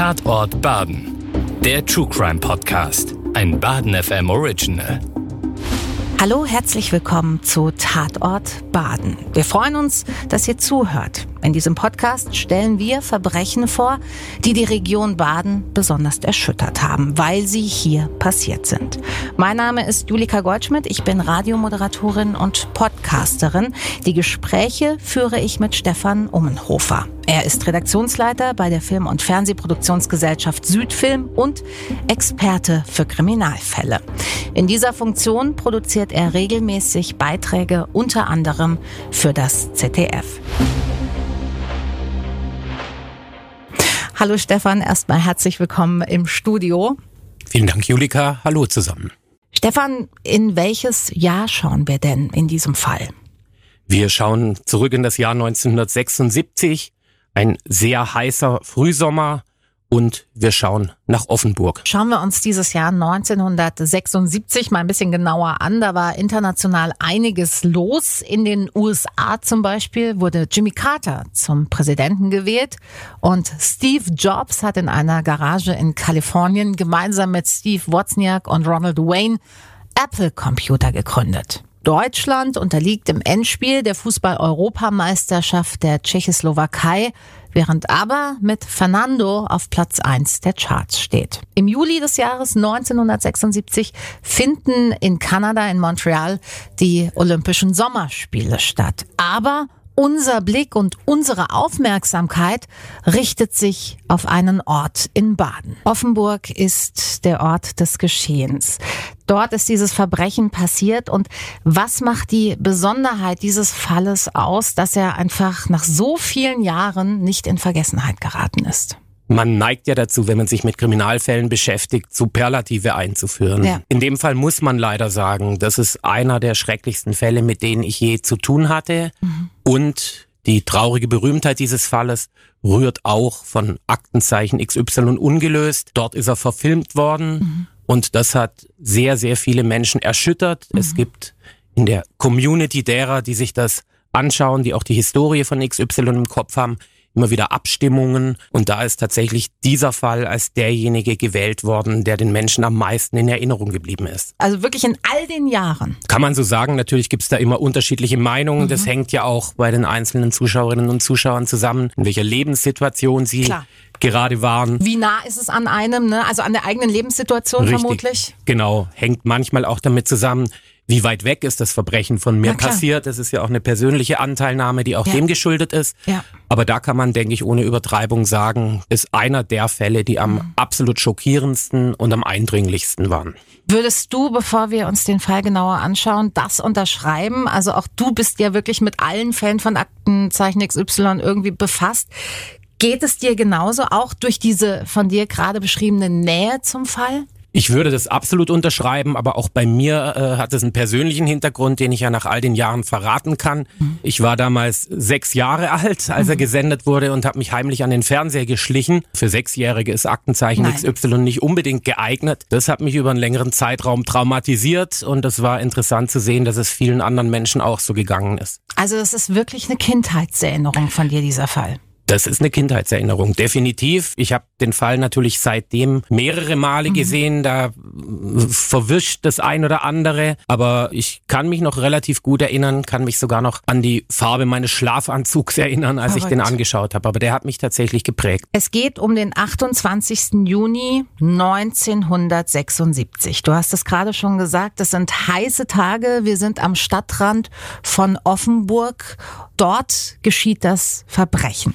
Tatort Baden. Der True Crime Podcast. Ein Baden FM Original. Hallo, herzlich willkommen zu Tatort Baden. Wir freuen uns, dass ihr zuhört. In diesem Podcast stellen wir Verbrechen vor, die die Region Baden besonders erschüttert haben, weil sie hier passiert sind. Mein Name ist Julika Goldschmidt, ich bin Radiomoderatorin und Podcasterin. Die Gespräche führe ich mit Stefan Ummenhofer. Er ist Redaktionsleiter bei der Film- und Fernsehproduktionsgesellschaft Südfilm und Experte für Kriminalfälle. In dieser Funktion produziert er regelmäßig Beiträge unter anderem für das ZDF. Hallo Stefan, erstmal herzlich willkommen im Studio. Vielen Dank, Julika. Hallo zusammen. Stefan, in welches Jahr schauen wir denn in diesem Fall? Wir schauen zurück in das Jahr 1976. Ein sehr heißer Frühsommer und wir schauen nach Offenburg. Schauen wir uns dieses Jahr 1976 mal ein bisschen genauer an. Da war international einiges los. In den USA zum Beispiel wurde Jimmy Carter zum Präsidenten gewählt und Steve Jobs hat in einer Garage in Kalifornien gemeinsam mit Steve Wozniak und Ronald Wayne Apple Computer gegründet. Deutschland unterliegt im Endspiel der Fußball-Europameisterschaft der Tschechoslowakei, während aber mit Fernando auf Platz 1 der Charts steht. Im Juli des Jahres 1976 finden in Kanada, in Montreal, die Olympischen Sommerspiele statt. Aber unser Blick und unsere Aufmerksamkeit richtet sich auf einen Ort in Baden. Offenburg ist der Ort des Geschehens. Dort ist dieses Verbrechen passiert und was macht die Besonderheit dieses Falles aus, dass er einfach nach so vielen Jahren nicht in Vergessenheit geraten ist? Man neigt ja dazu, wenn man sich mit Kriminalfällen beschäftigt, Superlative einzuführen. Ja. In dem Fall muss man leider sagen, das ist einer der schrecklichsten Fälle, mit denen ich je zu tun hatte. Mhm. Und die traurige Berühmtheit dieses Falles rührt auch von Aktenzeichen XY ungelöst. Dort ist er verfilmt worden mhm. und das hat sehr, sehr viele Menschen erschüttert. Mhm. Es gibt in der Community derer, die sich das anschauen, die auch die Historie von XY im Kopf haben, immer wieder Abstimmungen und da ist tatsächlich dieser Fall als derjenige gewählt worden, der den Menschen am meisten in Erinnerung geblieben ist. Also wirklich in all den Jahren. Kann man so sagen. Natürlich gibt es da immer unterschiedliche Meinungen. Mhm. Das hängt ja auch bei den einzelnen Zuschauerinnen und Zuschauern zusammen, in welcher Lebenssituation sie Klar gerade waren. Wie nah ist es an einem, ne? also an der eigenen Lebenssituation Richtig, vermutlich? Genau, hängt manchmal auch damit zusammen, wie weit weg ist das Verbrechen von mir passiert. Das ist ja auch eine persönliche Anteilnahme, die auch ja. dem geschuldet ist. Ja. Aber da kann man, denke ich, ohne Übertreibung sagen, ist einer der Fälle, die am mhm. absolut schockierendsten und am eindringlichsten waren. Würdest du, bevor wir uns den Fall genauer anschauen, das unterschreiben? Also auch du bist ja wirklich mit allen Fällen von Aktenzeichen XY irgendwie befasst. Geht es dir genauso auch durch diese von dir gerade beschriebene Nähe zum Fall? Ich würde das absolut unterschreiben, aber auch bei mir äh, hat es einen persönlichen Hintergrund, den ich ja nach all den Jahren verraten kann. Mhm. Ich war damals sechs Jahre alt, als mhm. er gesendet wurde und habe mich heimlich an den Fernseher geschlichen. Für Sechsjährige ist Aktenzeichen Nein. XY nicht unbedingt geeignet. Das hat mich über einen längeren Zeitraum traumatisiert und es war interessant zu sehen, dass es vielen anderen Menschen auch so gegangen ist. Also es ist wirklich eine Kindheitserinnerung von dir, dieser Fall. Das ist eine Kindheitserinnerung, definitiv. Ich habe den Fall natürlich seitdem mehrere Male mhm. gesehen. Da verwischt das ein oder andere. Aber ich kann mich noch relativ gut erinnern, kann mich sogar noch an die Farbe meines Schlafanzugs erinnern, als Verrückt. ich den angeschaut habe. Aber der hat mich tatsächlich geprägt. Es geht um den 28. Juni 1976. Du hast es gerade schon gesagt, es sind heiße Tage. Wir sind am Stadtrand von Offenburg. Dort geschieht das Verbrechen.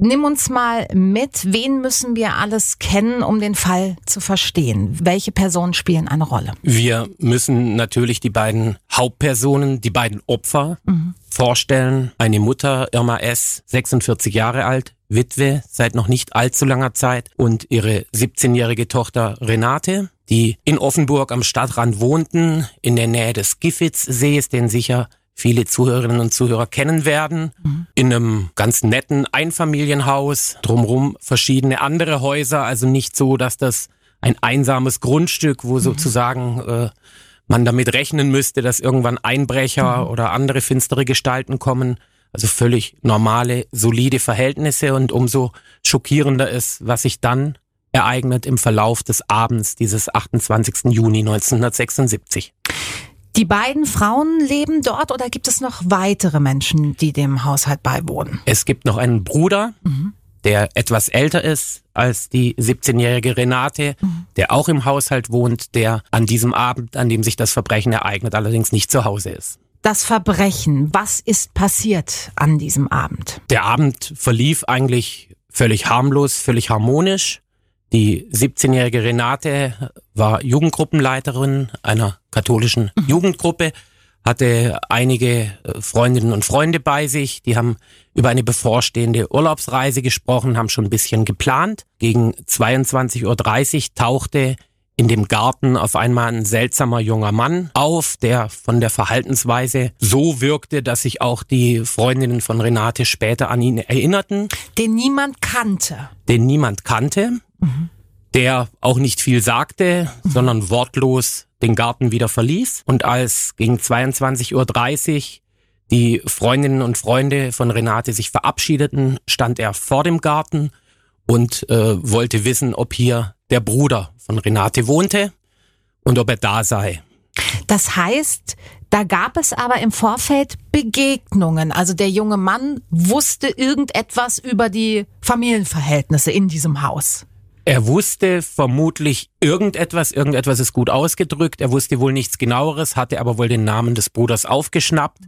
Nimm uns mal mit, wen müssen wir alles kennen, um den Fall zu verstehen? Welche Personen spielen eine Rolle? Wir müssen natürlich die beiden Hauptpersonen, die beiden Opfer mhm. vorstellen. Eine Mutter, Irma S., 46 Jahre alt, Witwe seit noch nicht allzu langer Zeit und ihre 17-jährige Tochter Renate, die in Offenburg am Stadtrand wohnten, in der Nähe des Giffitz-Sees, den sicher viele Zuhörerinnen und Zuhörer kennen werden. Mhm. In einem ganz netten Einfamilienhaus, drumrum verschiedene andere Häuser, also nicht so, dass das ein einsames Grundstück, wo mhm. sozusagen äh, man damit rechnen müsste, dass irgendwann Einbrecher mhm. oder andere finstere Gestalten kommen. Also völlig normale, solide Verhältnisse und umso schockierender ist, was sich dann ereignet im Verlauf des Abends dieses 28. Juni 1976. Die beiden Frauen leben dort oder gibt es noch weitere Menschen, die dem Haushalt beiwohnen? Es gibt noch einen Bruder, mhm. der etwas älter ist als die 17-jährige Renate, mhm. der auch im Haushalt wohnt, der an diesem Abend, an dem sich das Verbrechen ereignet, allerdings nicht zu Hause ist. Das Verbrechen, was ist passiert an diesem Abend? Der Abend verlief eigentlich völlig harmlos, völlig harmonisch. Die 17-jährige Renate war Jugendgruppenleiterin einer katholischen mhm. Jugendgruppe, hatte einige äh, Freundinnen und Freunde bei sich, die haben über eine bevorstehende Urlaubsreise gesprochen, haben schon ein bisschen geplant. Gegen 22.30 Uhr tauchte in dem Garten auf einmal ein seltsamer junger Mann auf, der von der Verhaltensweise so wirkte, dass sich auch die Freundinnen von Renate später an ihn erinnerten. Den niemand kannte. Den niemand kannte. Der auch nicht viel sagte, sondern wortlos den Garten wieder verließ. Und als gegen 22.30 Uhr die Freundinnen und Freunde von Renate sich verabschiedeten, stand er vor dem Garten und äh, wollte wissen, ob hier der Bruder von Renate wohnte und ob er da sei. Das heißt, da gab es aber im Vorfeld Begegnungen. Also der junge Mann wusste irgendetwas über die Familienverhältnisse in diesem Haus. Er wusste vermutlich irgendetwas, irgendetwas ist gut ausgedrückt. Er wusste wohl nichts genaueres, hatte aber wohl den Namen des Bruders aufgeschnappt.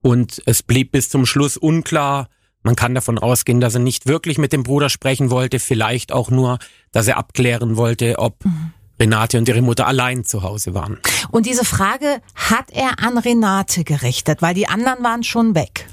Und es blieb bis zum Schluss unklar, man kann davon ausgehen, dass er nicht wirklich mit dem Bruder sprechen wollte, vielleicht auch nur, dass er abklären wollte, ob mhm. Renate und ihre Mutter allein zu Hause waren. Und diese Frage hat er an Renate gerichtet, weil die anderen waren schon weg.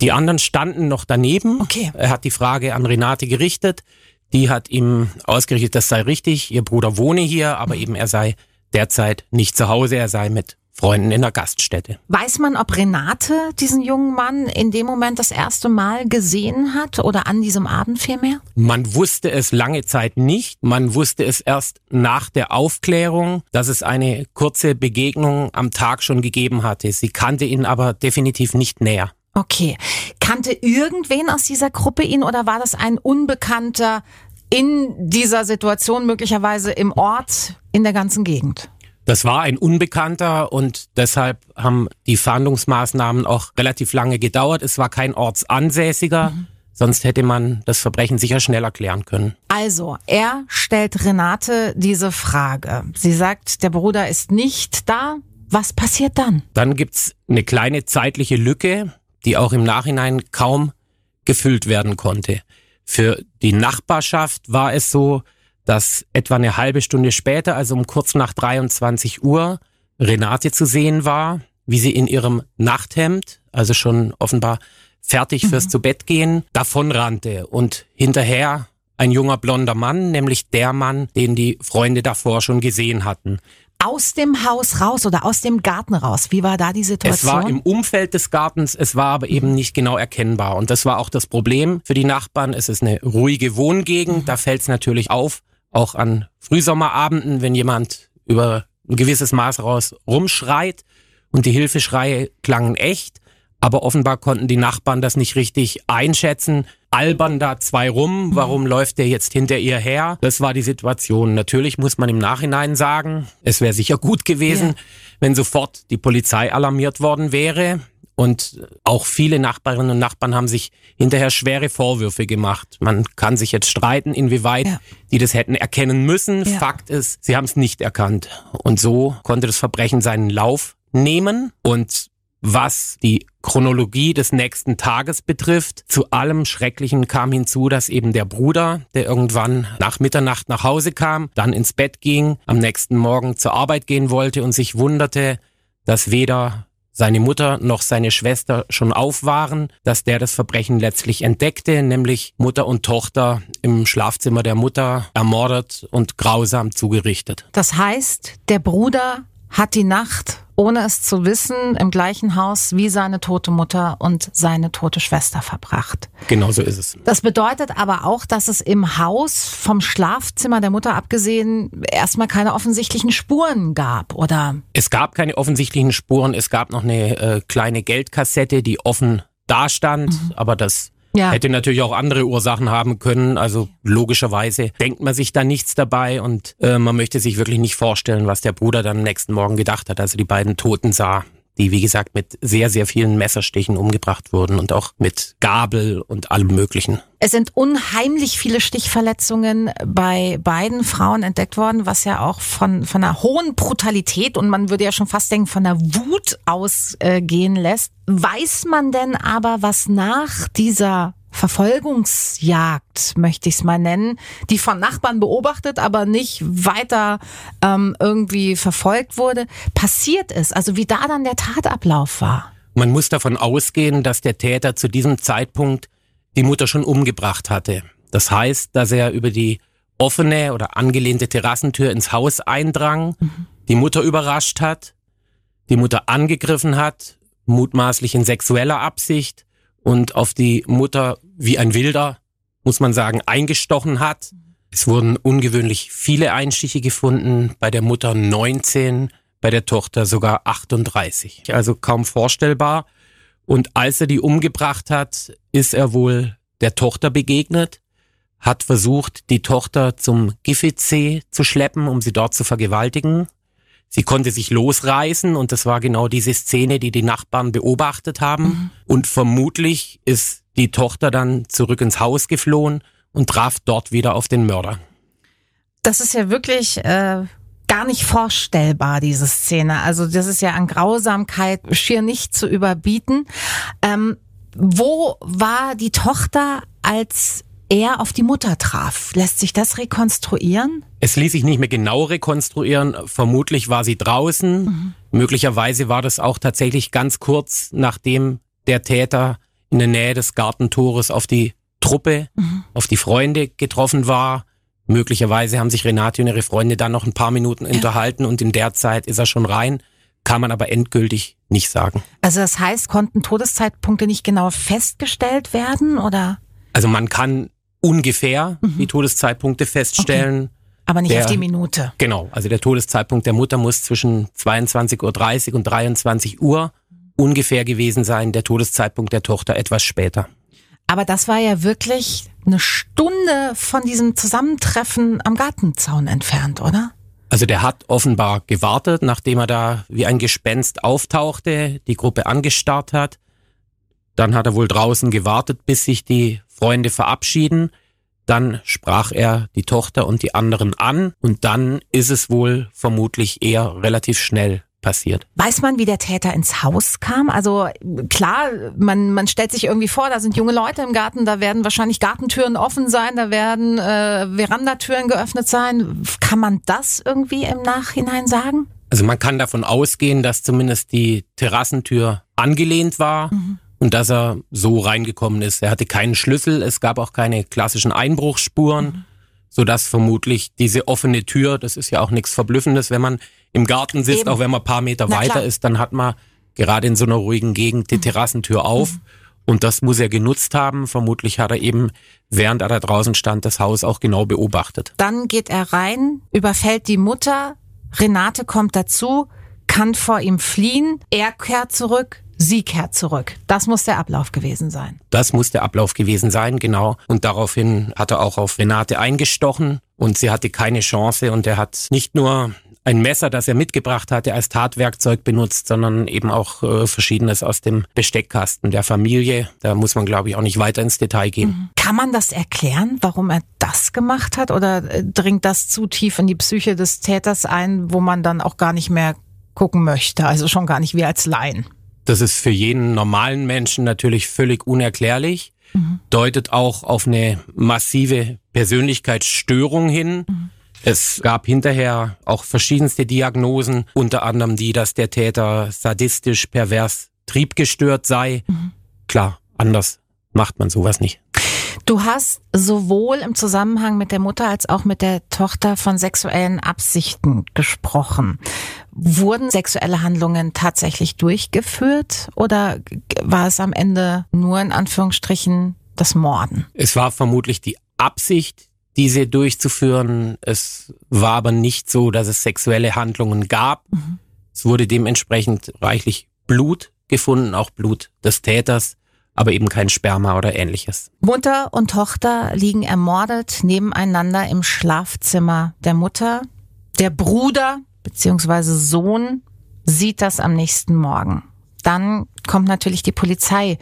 Die anderen standen noch daneben. Okay. Er hat die Frage an Renate gerichtet. Die hat ihm ausgerichtet, das sei richtig, ihr Bruder wohne hier, aber eben er sei derzeit nicht zu Hause, er sei mit Freunden in der Gaststätte. Weiß man, ob Renate diesen jungen Mann in dem Moment das erste Mal gesehen hat oder an diesem Abend vielmehr? Man wusste es lange Zeit nicht. Man wusste es erst nach der Aufklärung, dass es eine kurze Begegnung am Tag schon gegeben hatte. Sie kannte ihn aber definitiv nicht näher. Okay. Kannte irgendwen aus dieser Gruppe ihn oder war das ein Unbekannter in dieser Situation möglicherweise im Ort in der ganzen Gegend? Das war ein Unbekannter und deshalb haben die Fahndungsmaßnahmen auch relativ lange gedauert. Es war kein Ortsansässiger. Mhm. Sonst hätte man das Verbrechen sicher schnell erklären können. Also, er stellt Renate diese Frage. Sie sagt, der Bruder ist nicht da. Was passiert dann? Dann gibt's eine kleine zeitliche Lücke, die auch im Nachhinein kaum gefüllt werden konnte. Für die Nachbarschaft war es so, dass etwa eine halbe Stunde später, also um kurz nach 23 Uhr, Renate zu sehen war, wie sie in ihrem Nachthemd, also schon offenbar fertig fürs mhm. zu Bett gehen, davonrannte und hinterher ein junger blonder Mann, nämlich der Mann, den die Freunde davor schon gesehen hatten. Aus dem Haus raus oder aus dem Garten raus? Wie war da die Situation? Es war im Umfeld des Gartens, es war aber eben nicht genau erkennbar. Und das war auch das Problem für die Nachbarn. Es ist eine ruhige Wohngegend, mhm. da fällt es natürlich auf, auch an Frühsommerabenden, wenn jemand über ein gewisses Maß raus rumschreit und die Hilfeschreie klangen echt, aber offenbar konnten die Nachbarn das nicht richtig einschätzen. Albern da zwei rum, warum läuft der jetzt hinter ihr her? Das war die Situation. Natürlich muss man im Nachhinein sagen, es wäre sicher gut gewesen, ja. wenn sofort die Polizei alarmiert worden wäre. Und auch viele Nachbarinnen und Nachbarn haben sich hinterher schwere Vorwürfe gemacht. Man kann sich jetzt streiten, inwieweit ja. die das hätten erkennen müssen. Ja. Fakt ist, sie haben es nicht erkannt. Und so konnte das Verbrechen seinen Lauf nehmen. Und was die Chronologie des nächsten Tages betrifft, zu allem Schrecklichen kam hinzu, dass eben der Bruder, der irgendwann nach Mitternacht nach Hause kam, dann ins Bett ging, am nächsten Morgen zur Arbeit gehen wollte und sich wunderte, dass weder seine Mutter noch seine Schwester schon auf waren, dass der das Verbrechen letztlich entdeckte, nämlich Mutter und Tochter im Schlafzimmer der Mutter ermordet und grausam zugerichtet. Das heißt, der Bruder hat die Nacht ohne es zu wissen, im gleichen Haus wie seine tote Mutter und seine tote Schwester verbracht. Genau so ist es. Das bedeutet aber auch, dass es im Haus vom Schlafzimmer der Mutter abgesehen erstmal keine offensichtlichen Spuren gab, oder? Es gab keine offensichtlichen Spuren. Es gab noch eine äh, kleine Geldkassette, die offen dastand, mhm. aber das ja. Hätte natürlich auch andere Ursachen haben können. Also logischerweise denkt man sich da nichts dabei und äh, man möchte sich wirklich nicht vorstellen, was der Bruder dann am nächsten Morgen gedacht hat, als er die beiden Toten sah die wie gesagt mit sehr, sehr vielen Messerstichen umgebracht wurden und auch mit Gabel und allem Möglichen. Es sind unheimlich viele Stichverletzungen bei beiden Frauen entdeckt worden, was ja auch von, von einer hohen Brutalität und man würde ja schon fast denken, von einer Wut ausgehen äh, lässt. Weiß man denn aber, was nach dieser Verfolgungsjagd, möchte ich es mal nennen, die von Nachbarn beobachtet, aber nicht weiter ähm, irgendwie verfolgt wurde, passiert ist. Also wie da dann der Tatablauf war. Man muss davon ausgehen, dass der Täter zu diesem Zeitpunkt die Mutter schon umgebracht hatte. Das heißt, dass er über die offene oder angelehnte Terrassentür ins Haus eindrang, mhm. die Mutter überrascht hat, die Mutter angegriffen hat, mutmaßlich in sexueller Absicht und auf die Mutter wie ein Wilder, muss man sagen, eingestochen hat. Es wurden ungewöhnlich viele Einstiche gefunden, bei der Mutter 19, bei der Tochter sogar 38. Also kaum vorstellbar. Und als er die umgebracht hat, ist er wohl der Tochter begegnet, hat versucht, die Tochter zum Giffitsee zu schleppen, um sie dort zu vergewaltigen. Sie konnte sich losreißen und das war genau diese Szene, die die Nachbarn beobachtet haben. Mhm. Und vermutlich ist die Tochter dann zurück ins Haus geflohen und traf dort wieder auf den Mörder. Das ist ja wirklich äh, gar nicht vorstellbar, diese Szene. Also das ist ja an Grausamkeit schier nicht zu überbieten. Ähm, wo war die Tochter, als er auf die Mutter traf. Lässt sich das rekonstruieren? Es ließ sich nicht mehr genau rekonstruieren. Vermutlich war sie draußen. Mhm. Möglicherweise war das auch tatsächlich ganz kurz, nachdem der Täter in der Nähe des Gartentores auf die Truppe, mhm. auf die Freunde getroffen war. Möglicherweise haben sich Renate und ihre Freunde dann noch ein paar Minuten ja. unterhalten und in der Zeit ist er schon rein. Kann man aber endgültig nicht sagen. Also das heißt, konnten Todeszeitpunkte nicht genau festgestellt werden oder? Also man kann ungefähr mhm. die Todeszeitpunkte feststellen. Okay. Aber nicht der, auf die Minute. Genau, also der Todeszeitpunkt der Mutter muss zwischen 22.30 Uhr und 23 Uhr ungefähr gewesen sein, der Todeszeitpunkt der Tochter etwas später. Aber das war ja wirklich eine Stunde von diesem Zusammentreffen am Gartenzaun entfernt, oder? Also der hat offenbar gewartet, nachdem er da wie ein Gespenst auftauchte, die Gruppe angestarrt hat. Dann hat er wohl draußen gewartet, bis sich die Freunde verabschieden. Dann sprach er die Tochter und die anderen an und dann ist es wohl vermutlich eher relativ schnell passiert. Weiß man, wie der Täter ins Haus kam? Also klar, man, man stellt sich irgendwie vor, da sind junge Leute im Garten, da werden wahrscheinlich Gartentüren offen sein, da werden äh, Verandatüren geöffnet sein. Kann man das irgendwie im Nachhinein sagen? Also man kann davon ausgehen, dass zumindest die Terrassentür angelehnt war. Mhm und dass er so reingekommen ist. Er hatte keinen Schlüssel, es gab auch keine klassischen Einbruchsspuren, mhm. sodass vermutlich diese offene Tür, das ist ja auch nichts Verblüffendes, wenn man im Garten sitzt, Eben. auch wenn man ein paar Meter Na, weiter klar. ist, dann hat man gerade in so einer ruhigen Gegend die mhm. Terrassentür auf. Mhm. Und das muss er genutzt haben. Vermutlich hat er eben, während er da draußen stand, das Haus auch genau beobachtet. Dann geht er rein, überfällt die Mutter. Renate kommt dazu, kann vor ihm fliehen. Er kehrt zurück. Sie kehrt zurück. Das muss der Ablauf gewesen sein. Das muss der Ablauf gewesen sein, genau. Und daraufhin hat er auch auf Renate eingestochen und sie hatte keine Chance und er hat nicht nur ein Messer, das er mitgebracht hatte, als Tatwerkzeug benutzt, sondern eben auch äh, Verschiedenes aus dem Besteckkasten der Familie. Da muss man, glaube ich, auch nicht weiter ins Detail gehen. Mhm. Kann man das erklären, warum er das gemacht hat? Oder äh, dringt das zu tief in die Psyche des Täters ein, wo man dann auch gar nicht mehr gucken möchte? Also schon gar nicht wie als Laien. Das ist für jeden normalen Menschen natürlich völlig unerklärlich, mhm. deutet auch auf eine massive Persönlichkeitsstörung hin. Mhm. Es gab hinterher auch verschiedenste Diagnosen, unter anderem die, dass der Täter sadistisch, pervers, triebgestört sei. Mhm. Klar, anders macht man sowas nicht. Du hast sowohl im Zusammenhang mit der Mutter als auch mit der Tochter von sexuellen Absichten gesprochen. Wurden sexuelle Handlungen tatsächlich durchgeführt oder war es am Ende nur in Anführungsstrichen das Morden? Es war vermutlich die Absicht, diese durchzuführen. Es war aber nicht so, dass es sexuelle Handlungen gab. Mhm. Es wurde dementsprechend reichlich Blut gefunden, auch Blut des Täters aber eben kein Sperma oder ähnliches. Mutter und Tochter liegen ermordet nebeneinander im Schlafzimmer der Mutter. Der Bruder bzw. Sohn sieht das am nächsten Morgen. Dann kommt natürlich die Polizei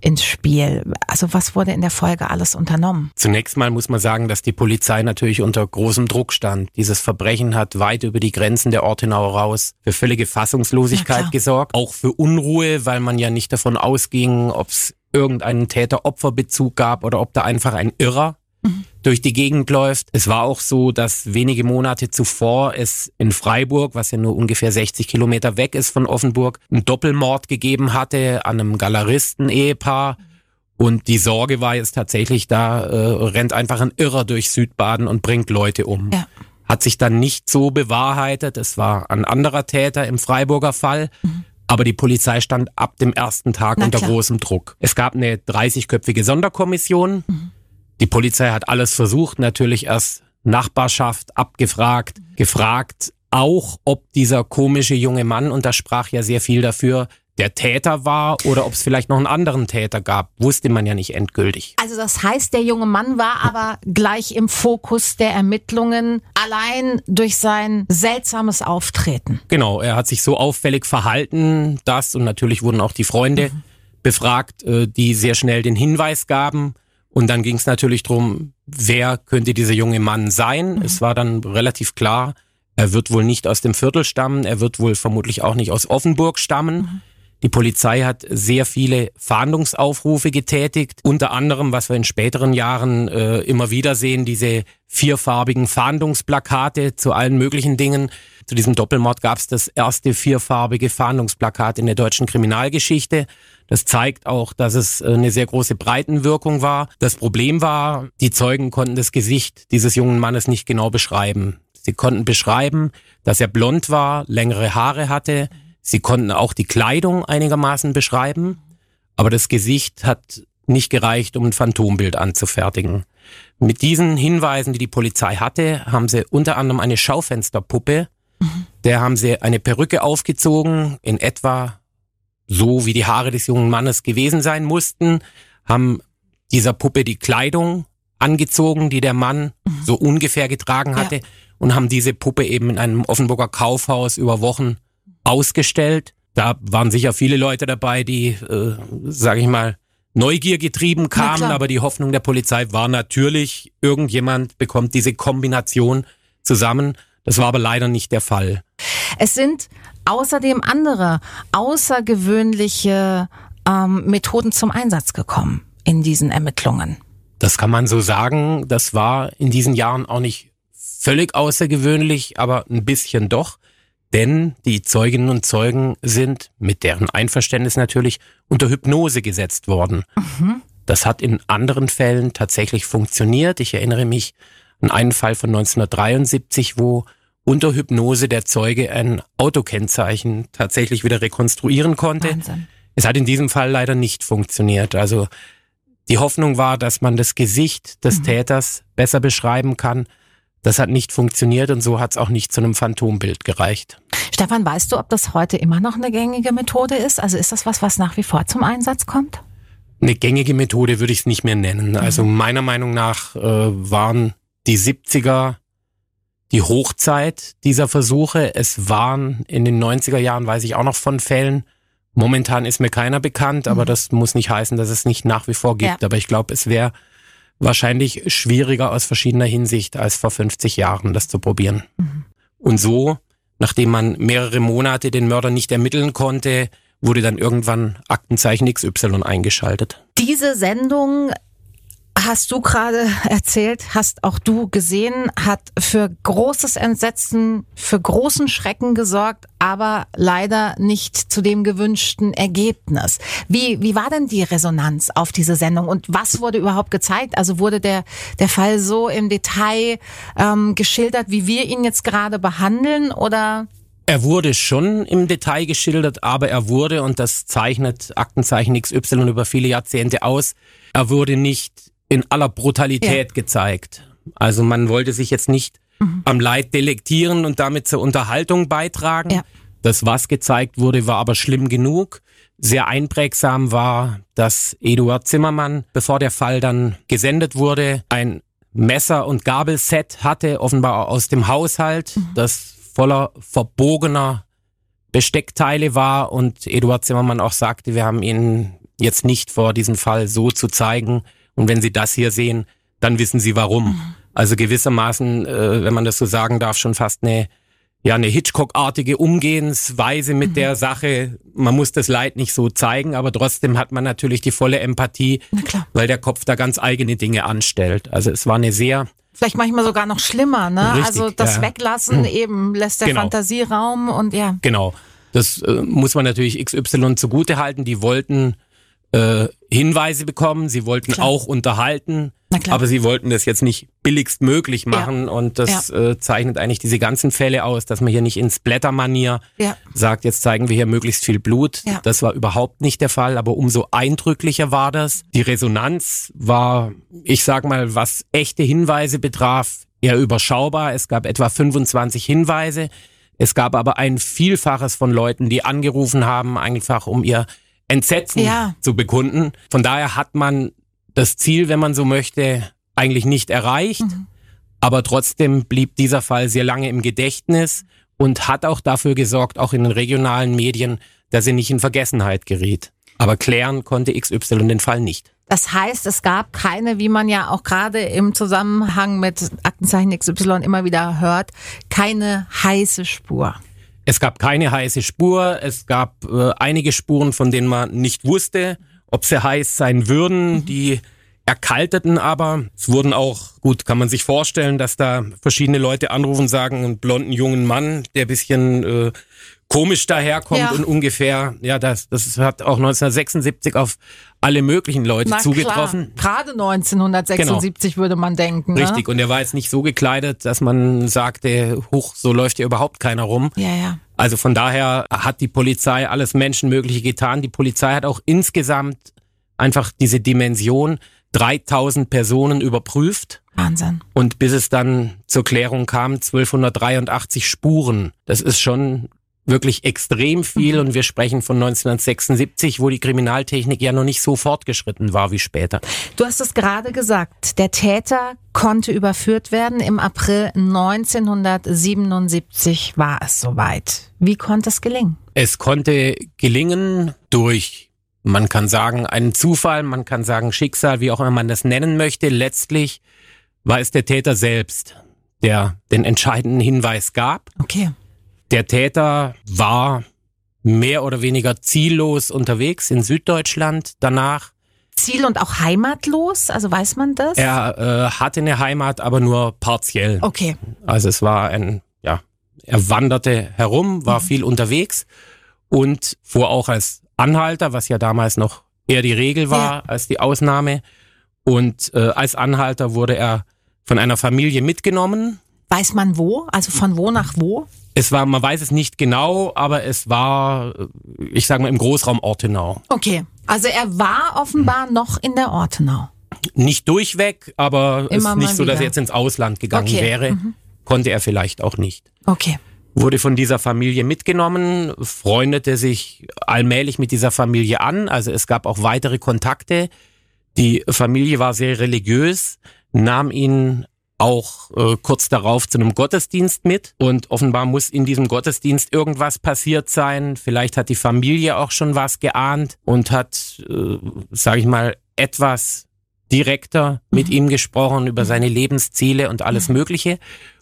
ins Spiel. Also was wurde in der Folge alles unternommen? Zunächst mal muss man sagen, dass die Polizei natürlich unter großem Druck stand. Dieses Verbrechen hat weit über die Grenzen der Ortenau raus für völlige Fassungslosigkeit gesorgt, auch für Unruhe, weil man ja nicht davon ausging, ob es irgendeinen Täter-Opfer-Bezug gab oder ob da einfach ein Irrer durch die Gegend läuft. Es war auch so, dass wenige Monate zuvor es in Freiburg, was ja nur ungefähr 60 Kilometer weg ist von Offenburg, einen Doppelmord gegeben hatte an einem Galeristen-Ehepaar. Und die Sorge war jetzt tatsächlich, da äh, rennt einfach ein Irrer durch Südbaden und bringt Leute um. Ja. Hat sich dann nicht so bewahrheitet. Es war ein anderer Täter im Freiburger Fall. Mhm. Aber die Polizei stand ab dem ersten Tag Na unter klar. großem Druck. Es gab eine 30-köpfige Sonderkommission. Mhm die Polizei hat alles versucht, natürlich erst Nachbarschaft abgefragt, gefragt auch, ob dieser komische junge Mann, und da sprach ja sehr viel dafür, der Täter war oder ob es vielleicht noch einen anderen Täter gab, wusste man ja nicht endgültig. Also das heißt, der junge Mann war aber gleich im Fokus der Ermittlungen, allein durch sein seltsames Auftreten. Genau, er hat sich so auffällig verhalten, dass, und natürlich wurden auch die Freunde mhm. befragt, äh, die sehr schnell den Hinweis gaben, und dann ging es natürlich drum, wer könnte dieser junge Mann sein. Mhm. Es war dann relativ klar, er wird wohl nicht aus dem Viertel stammen, er wird wohl vermutlich auch nicht aus Offenburg stammen. Mhm. Die Polizei hat sehr viele Fahndungsaufrufe getätigt, unter anderem, was wir in späteren Jahren äh, immer wieder sehen, diese vierfarbigen Fahndungsplakate zu allen möglichen Dingen. Zu diesem Doppelmord gab es das erste vierfarbige Fahndungsplakat in der deutschen Kriminalgeschichte. Das zeigt auch, dass es äh, eine sehr große Breitenwirkung war. Das Problem war, die Zeugen konnten das Gesicht dieses jungen Mannes nicht genau beschreiben. Sie konnten beschreiben, dass er blond war, längere Haare hatte. Sie konnten auch die Kleidung einigermaßen beschreiben. Aber das Gesicht hat nicht gereicht, um ein Phantombild anzufertigen. Mit diesen Hinweisen, die die Polizei hatte, haben sie unter anderem eine Schaufensterpuppe, mhm. der haben sie eine Perücke aufgezogen, in etwa so wie die Haare des jungen Mannes gewesen sein mussten, haben dieser Puppe die Kleidung angezogen, die der Mann mhm. so ungefähr getragen hatte ja. und haben diese Puppe eben in einem Offenburger Kaufhaus über Wochen ausgestellt. Da waren sicher viele Leute dabei, die, äh, sage ich mal, Neugier getrieben kamen, aber die Hoffnung der Polizei war natürlich, irgendjemand bekommt diese Kombination zusammen. Das war aber leider nicht der Fall. Es sind außerdem andere außergewöhnliche ähm, Methoden zum Einsatz gekommen in diesen Ermittlungen. Das kann man so sagen. Das war in diesen Jahren auch nicht völlig außergewöhnlich, aber ein bisschen doch. Denn die Zeuginnen und Zeugen sind mit deren Einverständnis natürlich unter Hypnose gesetzt worden. Mhm. Das hat in anderen Fällen tatsächlich funktioniert. Ich erinnere mich an einen Fall von 1973, wo unter Hypnose der Zeuge ein Autokennzeichen tatsächlich wieder rekonstruieren konnte. Wahnsinn. Es hat in diesem Fall leider nicht funktioniert. Also die Hoffnung war, dass man das Gesicht des mhm. Täters besser beschreiben kann. Das hat nicht funktioniert und so hat es auch nicht zu einem Phantombild gereicht. Stefan, weißt du, ob das heute immer noch eine gängige Methode ist? Also ist das was, was nach wie vor zum Einsatz kommt? Eine gängige Methode würde ich es nicht mehr nennen. Also mhm. meiner Meinung nach äh, waren die 70er die Hochzeit dieser Versuche. Es waren in den 90er Jahren, weiß ich auch noch von Fällen. Momentan ist mir keiner bekannt, aber mhm. das muss nicht heißen, dass es nicht nach wie vor gibt. Ja. Aber ich glaube, es wäre wahrscheinlich schwieriger aus verschiedener Hinsicht als vor 50 Jahren, das zu probieren. Mhm. Und so, nachdem man mehrere Monate den Mörder nicht ermitteln konnte, wurde dann irgendwann Aktenzeichen XY eingeschaltet. Diese Sendung hast du gerade erzählt, hast auch du gesehen, hat für großes Entsetzen, für großen Schrecken gesorgt, aber leider nicht zu dem gewünschten Ergebnis. Wie, wie war denn die Resonanz auf diese Sendung und was wurde überhaupt gezeigt? Also wurde der, der Fall so im Detail ähm, geschildert, wie wir ihn jetzt gerade behandeln oder? Er wurde schon im Detail geschildert, aber er wurde, und das zeichnet Aktenzeichen XY über viele Jahrzehnte aus, er wurde nicht in aller Brutalität ja. gezeigt. Also man wollte sich jetzt nicht mhm. am Leid delektieren und damit zur Unterhaltung beitragen. Ja. Das, was gezeigt wurde, war aber schlimm genug. sehr einprägsam war, dass Eduard Zimmermann, bevor der Fall dann gesendet wurde, ein Messer- und Gabelset hatte, offenbar aus dem Haushalt, mhm. das voller verbogener Besteckteile war und Eduard Zimmermann auch sagte, wir haben Ihnen jetzt nicht vor, diesen Fall so zu zeigen. Und wenn Sie das hier sehen, dann wissen Sie warum. Mhm. Also gewissermaßen, äh, wenn man das so sagen darf, schon fast eine ja eine Hitchcock-artige Umgehensweise mit mhm. der Sache. Man muss das Leid nicht so zeigen, aber trotzdem hat man natürlich die volle Empathie, weil der Kopf da ganz eigene Dinge anstellt. Also es war eine sehr Vielleicht manchmal sogar noch schlimmer, ne? Richtig, also das ja. Weglassen mhm. eben lässt der genau. Fantasie Raum und ja. Genau. Das äh, muss man natürlich XY zugute halten. Die wollten äh, Hinweise bekommen, sie wollten Klar. auch unterhalten, aber sie wollten das jetzt nicht billigst möglich machen ja. und das ja. äh, zeichnet eigentlich diese ganzen Fälle aus, dass man hier nicht ins Blättermanier ja. sagt, jetzt zeigen wir hier möglichst viel Blut. Das war überhaupt nicht der Fall, aber umso eindrücklicher war das. Die Resonanz war, ich sag mal, was echte Hinweise betraf, eher überschaubar. Es gab etwa 25 Hinweise. Es gab aber ein Vielfaches von Leuten, die angerufen haben, einfach um ihr Entsetzen ja. zu bekunden. Von daher hat man das Ziel, wenn man so möchte, eigentlich nicht erreicht. Mhm. Aber trotzdem blieb dieser Fall sehr lange im Gedächtnis und hat auch dafür gesorgt, auch in den regionalen Medien, dass er nicht in Vergessenheit geriet. Aber klären konnte XY den Fall nicht. Das heißt, es gab keine, wie man ja auch gerade im Zusammenhang mit Aktenzeichen XY immer wieder hört, keine heiße Spur. Es gab keine heiße Spur. Es gab äh, einige Spuren, von denen man nicht wusste, ob sie heiß sein würden. Mhm. Die erkalteten aber. Es wurden auch, gut, kann man sich vorstellen, dass da verschiedene Leute anrufen, sagen, einen blonden jungen Mann, der bisschen äh, komisch daherkommt ja. und ungefähr, ja, das, das hat auch 1976 auf alle möglichen Leute Na zugetroffen. Klar. Gerade 1976 genau. würde man denken. Ne? Richtig, und er war jetzt nicht so gekleidet, dass man sagte, hoch, so läuft ja überhaupt keiner rum. Ja, ja. Also von daher hat die Polizei alles Menschenmögliche getan. Die Polizei hat auch insgesamt einfach diese Dimension 3000 Personen überprüft. Wahnsinn. Und bis es dann zur Klärung kam, 1283 Spuren. Das ist schon wirklich extrem viel mhm. und wir sprechen von 1976, wo die Kriminaltechnik ja noch nicht so fortgeschritten war wie später. Du hast es gerade gesagt, der Täter konnte überführt werden. Im April 1977 war es soweit. Wie konnte es gelingen? Es konnte gelingen durch, man kann sagen, einen Zufall, man kann sagen Schicksal, wie auch immer man das nennen möchte. Letztlich war es der Täter selbst, der den entscheidenden Hinweis gab. Okay. Der Täter war mehr oder weniger ziellos unterwegs in Süddeutschland danach. Ziel und auch heimatlos? Also weiß man das? Er äh, hatte eine Heimat, aber nur partiell. Okay. Also es war ein, ja, er wanderte herum, war mhm. viel unterwegs und fuhr auch als Anhalter, was ja damals noch eher die Regel war ja. als die Ausnahme. Und äh, als Anhalter wurde er von einer Familie mitgenommen. Weiß man wo? Also von wo nach wo? Es war, man weiß es nicht genau, aber es war, ich sage mal, im Großraum Ortenau. Okay, also er war offenbar noch in der Ortenau. Nicht durchweg, aber es ist nicht so, dass er jetzt ins Ausland gegangen okay. wäre. Mhm. Konnte er vielleicht auch nicht. Okay. Wurde von dieser Familie mitgenommen, freundete sich allmählich mit dieser Familie an. Also es gab auch weitere Kontakte. Die Familie war sehr religiös, nahm ihn auch äh, kurz darauf zu einem Gottesdienst mit und offenbar muss in diesem Gottesdienst irgendwas passiert sein. Vielleicht hat die Familie auch schon was geahnt und hat, äh, sage ich mal, etwas direkter mit mhm. ihm gesprochen über seine Lebensziele und alles mhm. Mögliche.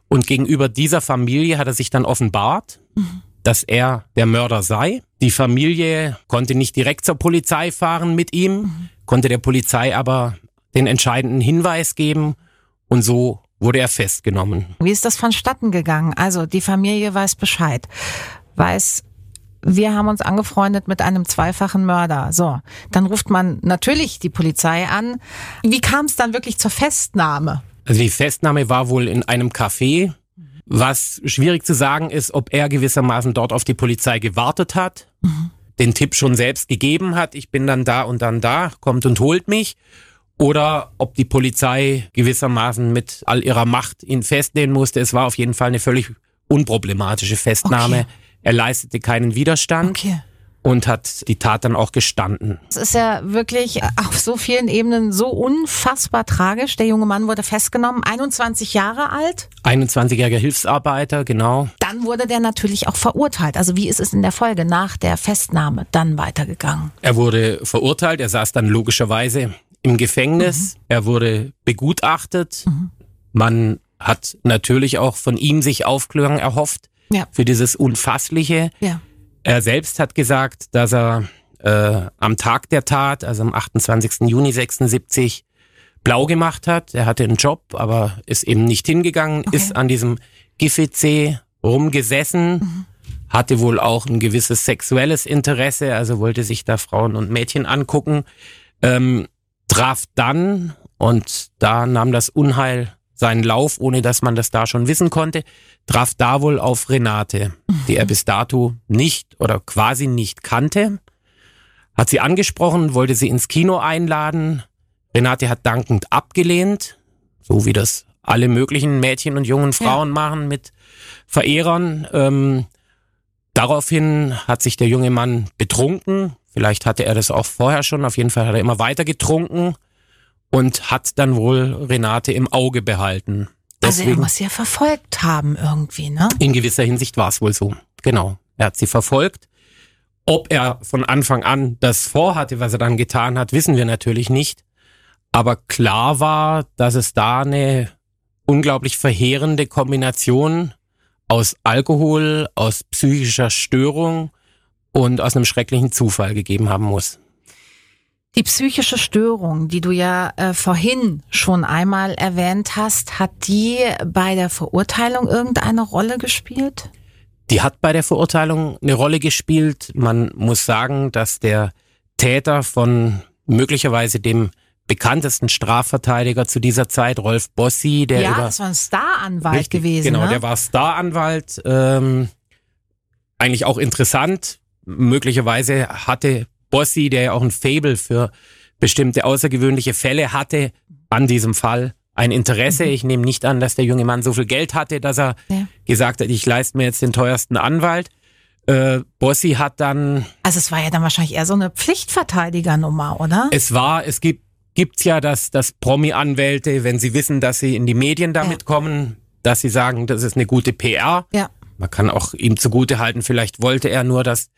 Und gegenüber dieser Familie hat er sich dann offenbart, mhm. dass er der Mörder sei. Die Familie konnte nicht direkt zur Polizei fahren mit ihm, konnte der Polizei aber den entscheidenden Hinweis geben und so wurde er festgenommen. Wie ist das vonstatten gegangen? Also die Familie weiß Bescheid, weiß, wir haben uns angefreundet mit einem zweifachen Mörder. So, dann ruft man natürlich die Polizei an. Wie kam es dann wirklich zur Festnahme? Also die Festnahme war wohl in einem Café. Was schwierig zu sagen ist, ob er gewissermaßen dort auf die Polizei gewartet hat, mhm. den Tipp schon selbst gegeben hat, ich bin dann da und dann da, kommt und holt mich oder ob die Polizei gewissermaßen mit all ihrer Macht ihn festnehmen musste. Es war auf jeden Fall eine völlig unproblematische Festnahme. Okay. Er leistete keinen Widerstand. Okay. und hat die Tat dann auch gestanden. Es ist ja wirklich auf so vielen Ebenen so unfassbar tragisch. Der junge Mann wurde festgenommen, 21 Jahre alt. 21-jähriger Hilfsarbeiter, genau. Dann wurde der natürlich auch verurteilt. Also wie ist es in der Folge nach der Festnahme dann weitergegangen? Er wurde verurteilt, er saß dann logischerweise im Gefängnis, mhm. er wurde begutachtet. Mhm. Man hat natürlich auch von ihm sich Aufklärung erhofft ja. für dieses Unfassliche. Ja. Er selbst hat gesagt, dass er äh, am Tag der Tat, also am 28. Juni 76, blau gemacht hat. Er hatte einen Job, aber ist eben nicht hingegangen, okay. ist an diesem Giffey-See rumgesessen, mhm. hatte wohl auch ein gewisses sexuelles Interesse, also wollte sich da Frauen und Mädchen angucken, ähm, traf dann und da nahm das Unheil seinen Lauf, ohne dass man das da schon wissen konnte, traf da wohl auf Renate, die er bis dato nicht oder quasi nicht kannte, hat sie angesprochen, wollte sie ins Kino einladen. Renate hat dankend abgelehnt, so wie das alle möglichen Mädchen und jungen Frauen ja. machen mit Verehrern. Ähm, daraufhin hat sich der junge Mann betrunken. Vielleicht hatte er das auch vorher schon. Auf jeden Fall hat er immer weiter getrunken und hat dann wohl Renate im Auge behalten. Deswegen, also er muss sie ja verfolgt haben irgendwie, ne? In gewisser Hinsicht war es wohl so. Genau. Er hat sie verfolgt. Ob er von Anfang an das vorhatte, was er dann getan hat, wissen wir natürlich nicht. Aber klar war, dass es da eine unglaublich verheerende Kombination aus Alkohol, aus psychischer Störung und aus einem schrecklichen Zufall gegeben haben muss. Die psychische Störung, die du ja äh, vorhin schon einmal erwähnt hast, hat die bei der Verurteilung irgendeine Rolle gespielt? Die hat bei der Verurteilung eine Rolle gespielt. Man muss sagen, dass der Täter von möglicherweise dem bekanntesten Strafverteidiger zu dieser Zeit, Rolf Bossi, der ja, über, das war ein Staranwalt richtig, gewesen. Genau, ne? der war Staranwalt. Ähm, eigentlich auch interessant. Möglicherweise hatte Bossi, der ja auch ein Fable für bestimmte außergewöhnliche Fälle hatte, an diesem Fall ein Interesse. Mhm. Ich nehme nicht an, dass der junge Mann so viel Geld hatte, dass er ja. gesagt hat, ich leiste mir jetzt den teuersten Anwalt. Äh, Bossi hat dann. Also es war ja dann wahrscheinlich eher so eine Pflichtverteidigernummer, oder? Es war, es gibt gibt's ja, dass, dass Promi-Anwälte, wenn sie wissen, dass sie in die Medien damit ja. kommen, dass sie sagen, das ist eine gute PR. Ja. Man kann auch ihm zugute halten, vielleicht wollte er nur, dass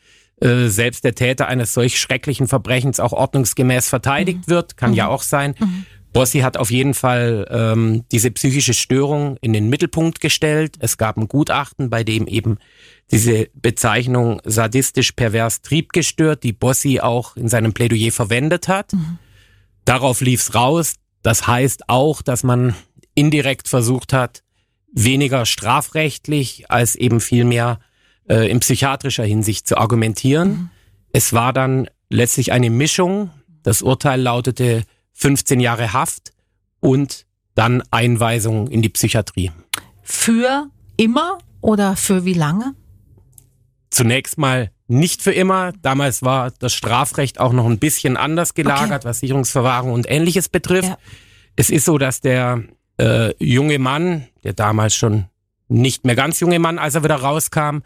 äh, selbst der Täter eines solch schrecklichen Verbrechens auch ordnungsgemäß verteidigt mhm. wird, kann mhm. ja auch sein. Mhm. Bossi hat auf jeden Fall ähm, diese psychische Störung in den Mittelpunkt gestellt. Es gab ein Gutachten, bei dem eben diese Bezeichnung sadistisch pervers triebgestört, die Bossi auch in seinem Plädoyer verwendet hat. Mhm. Darauf lief's raus. Das heißt auch, dass man indirekt versucht hat, weniger strafrechtlich als eben vielmehr äh, in psychiatrischer Hinsicht zu argumentieren. Mhm. Es war dann letztlich eine Mischung. Das Urteil lautete 15 Jahre Haft und dann Einweisung in die Psychiatrie. Für immer oder für wie lange? Zunächst mal nicht für immer. Damals war das Strafrecht auch noch ein bisschen anders gelagert, okay. was Sicherungsverwahrung und ähnliches betrifft. Ja. Es ist so, dass der äh, junge Mann, der damals schon nicht mehr ganz junge Mann, als er wieder rauskam,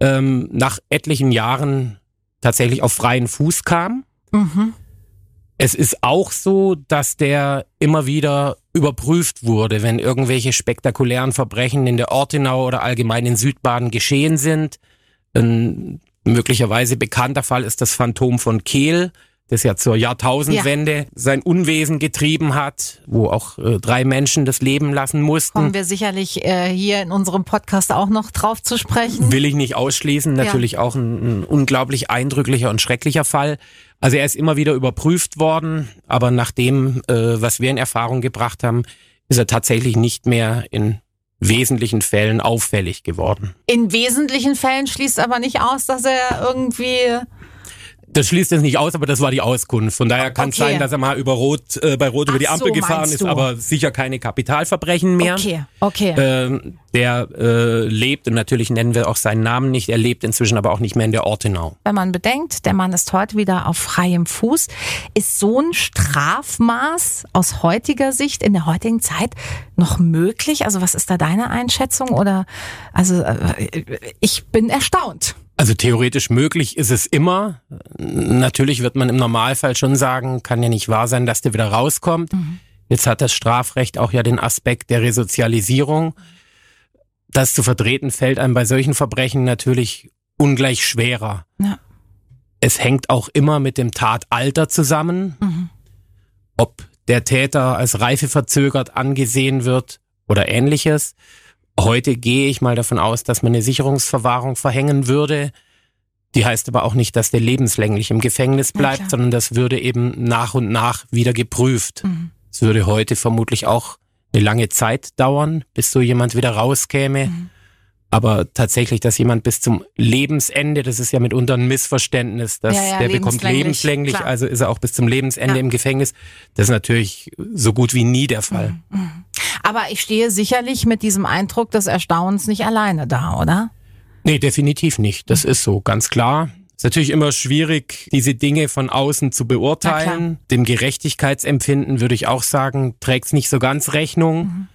ähm, nach etlichen Jahren tatsächlich auf freien Fuß kam. Mhm. Es ist auch so, dass der immer wieder überprüft wurde, wenn irgendwelche spektakulären Verbrechen in der Ortenau oder allgemein in Südbaden geschehen sind. Ein möglicherweise bekannter Fall ist das Phantom von Kehl das ja zur Jahrtausendwende ja. sein Unwesen getrieben hat, wo auch äh, drei Menschen das Leben lassen mussten. Kommen wir sicherlich äh, hier in unserem Podcast auch noch drauf zu sprechen. Will ich nicht ausschließen. Natürlich ja. auch ein, ein unglaublich eindrücklicher und schrecklicher Fall. Also er ist immer wieder überprüft worden, aber nach dem, äh, was wir in Erfahrung gebracht haben, ist er tatsächlich nicht mehr in wesentlichen Fällen auffällig geworden. In wesentlichen Fällen schließt aber nicht aus, dass er irgendwie das schließt es nicht aus, aber das war die Auskunft. Von daher kann es okay. sein, dass er mal über Rot, äh, bei Rot Ach über die Ampel so, gefahren ist, aber sicher keine Kapitalverbrechen mehr. Okay, okay. Ähm, der äh, lebt, und natürlich nennen wir auch seinen Namen nicht, er lebt inzwischen aber auch nicht mehr in der Ortenau. Wenn man bedenkt, der Mann ist heute wieder auf freiem Fuß, ist so ein Strafmaß aus heutiger Sicht in der heutigen Zeit noch möglich? Also was ist da deine Einschätzung? Oder also äh, ich bin erstaunt. Also theoretisch möglich ist es immer. Natürlich wird man im Normalfall schon sagen, kann ja nicht wahr sein, dass der wieder rauskommt. Mhm. Jetzt hat das Strafrecht auch ja den Aspekt der Resozialisierung. Das zu vertreten fällt einem bei solchen Verbrechen natürlich ungleich schwerer. Ja. Es hängt auch immer mit dem Tatalter zusammen. Mhm. Ob der Täter als reifeverzögert angesehen wird oder ähnliches. Heute gehe ich mal davon aus, dass man eine Sicherungsverwahrung verhängen würde. Die heißt aber auch nicht, dass der lebenslänglich im Gefängnis bleibt, sondern das würde eben nach und nach wieder geprüft. Mhm. Es mhm. würde heute vermutlich auch eine lange Zeit dauern, bis so jemand wieder rauskäme. Mhm. Aber tatsächlich, dass jemand bis zum Lebensende, das ist ja mitunter ein Missverständnis, dass ja, ja, der bekommt lebenslänglich, klar. also ist er auch bis zum Lebensende ja. im Gefängnis. Das ist natürlich so gut wie nie der Fall. Mhm. Aber ich stehe sicherlich mit diesem Eindruck des Erstaunens nicht alleine da, oder? Nee, definitiv nicht. Das ist so, ganz klar. Ist natürlich immer schwierig, diese Dinge von außen zu beurteilen. Dem Gerechtigkeitsempfinden würde ich auch sagen, trägt es nicht so ganz Rechnung. Mhm.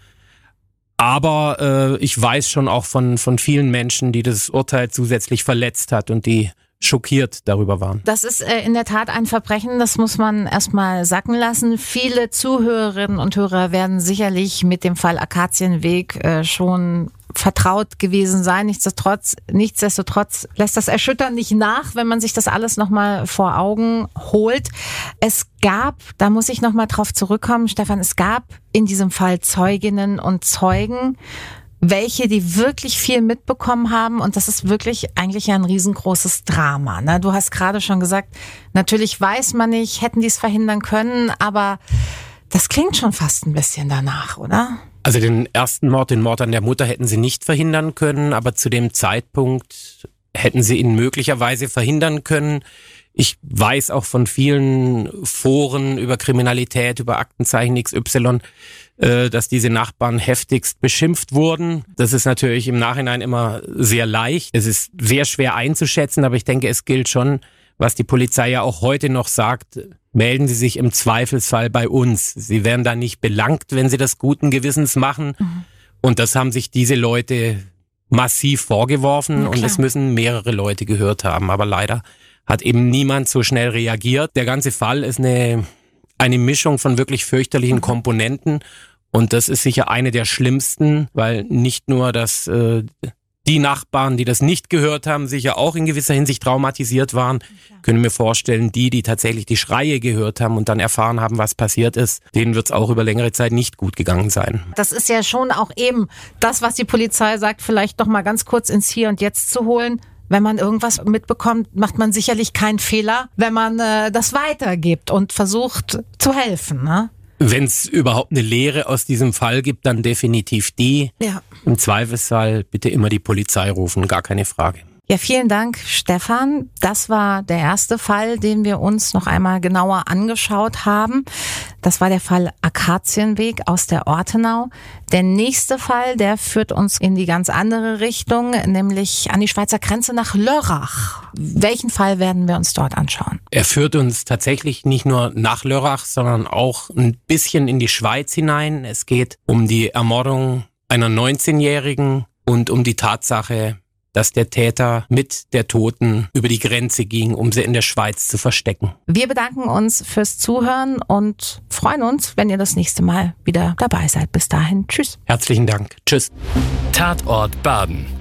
Aber äh, ich weiß schon auch von, von vielen Menschen, die das Urteil zusätzlich verletzt hat und die schockiert darüber waren. Das ist äh, in der Tat ein Verbrechen, das muss man erstmal sacken lassen. Viele Zuhörerinnen und Hörer werden sicherlich mit dem Fall Akazienweg äh, schon vertraut gewesen sein. Nichtsdestotrotz, nichtsdestotrotz lässt das Erschüttern nicht nach, wenn man sich das alles nochmal vor Augen holt. Es gab, da muss ich nochmal drauf zurückkommen, Stefan, es gab in diesem Fall Zeuginnen und Zeugen, welche, die wirklich viel mitbekommen haben. Und das ist wirklich eigentlich ein riesengroßes Drama. Ne? Du hast gerade schon gesagt, natürlich weiß man nicht, hätten die es verhindern können, aber das klingt schon fast ein bisschen danach, oder? Also den ersten Mord, den Mord an der Mutter hätten sie nicht verhindern können, aber zu dem Zeitpunkt hätten sie ihn möglicherweise verhindern können. Ich weiß auch von vielen Foren über Kriminalität, über Aktenzeichen XY, äh, dass diese Nachbarn heftigst beschimpft wurden. Das ist natürlich im Nachhinein immer sehr leicht. Es ist sehr schwer einzuschätzen, aber ich denke, es gilt schon, was die Polizei ja auch heute noch sagt, melden Sie sich im Zweifelsfall bei uns. Sie werden da nicht belangt, wenn Sie das guten Gewissens machen. Mhm. Und das haben sich diese Leute massiv vorgeworfen und es müssen mehrere Leute gehört haben. Aber leider hat eben niemand so schnell reagiert. Der ganze Fall ist eine, eine Mischung von wirklich fürchterlichen mhm. Komponenten und das ist sicher eine der schlimmsten, weil nicht nur das äh, die Nachbarn, die das nicht gehört haben, sicher auch in gewisser Hinsicht traumatisiert waren. Ja. Können mir vorstellen, die, die tatsächlich die Schreie gehört haben und dann erfahren haben, was passiert ist, denen wird es auch über längere Zeit nicht gut gegangen sein. Das ist ja schon auch eben das, was die Polizei sagt, vielleicht noch mal ganz kurz ins Hier und Jetzt zu holen. Wenn man irgendwas mitbekommt, macht man sicherlich keinen Fehler, wenn man äh, das weitergibt und versucht zu helfen. Ne? Wenn es überhaupt eine Lehre aus diesem Fall gibt, dann definitiv die. Ja. Im Zweifelsfall bitte immer die Polizei rufen, gar keine Frage. Ja, vielen Dank, Stefan. Das war der erste Fall, den wir uns noch einmal genauer angeschaut haben. Das war der Fall Akazienweg aus der Ortenau. Der nächste Fall, der führt uns in die ganz andere Richtung, nämlich an die Schweizer Grenze nach Lörrach. Welchen Fall werden wir uns dort anschauen? Er führt uns tatsächlich nicht nur nach Lörrach, sondern auch ein bisschen in die Schweiz hinein. Es geht um die Ermordung einer 19-Jährigen und um die Tatsache, dass der Täter mit der Toten über die Grenze ging, um sie in der Schweiz zu verstecken. Wir bedanken uns fürs Zuhören und freuen uns, wenn ihr das nächste Mal wieder dabei seid. Bis dahin, tschüss. Herzlichen Dank. Tschüss. Tatort Baden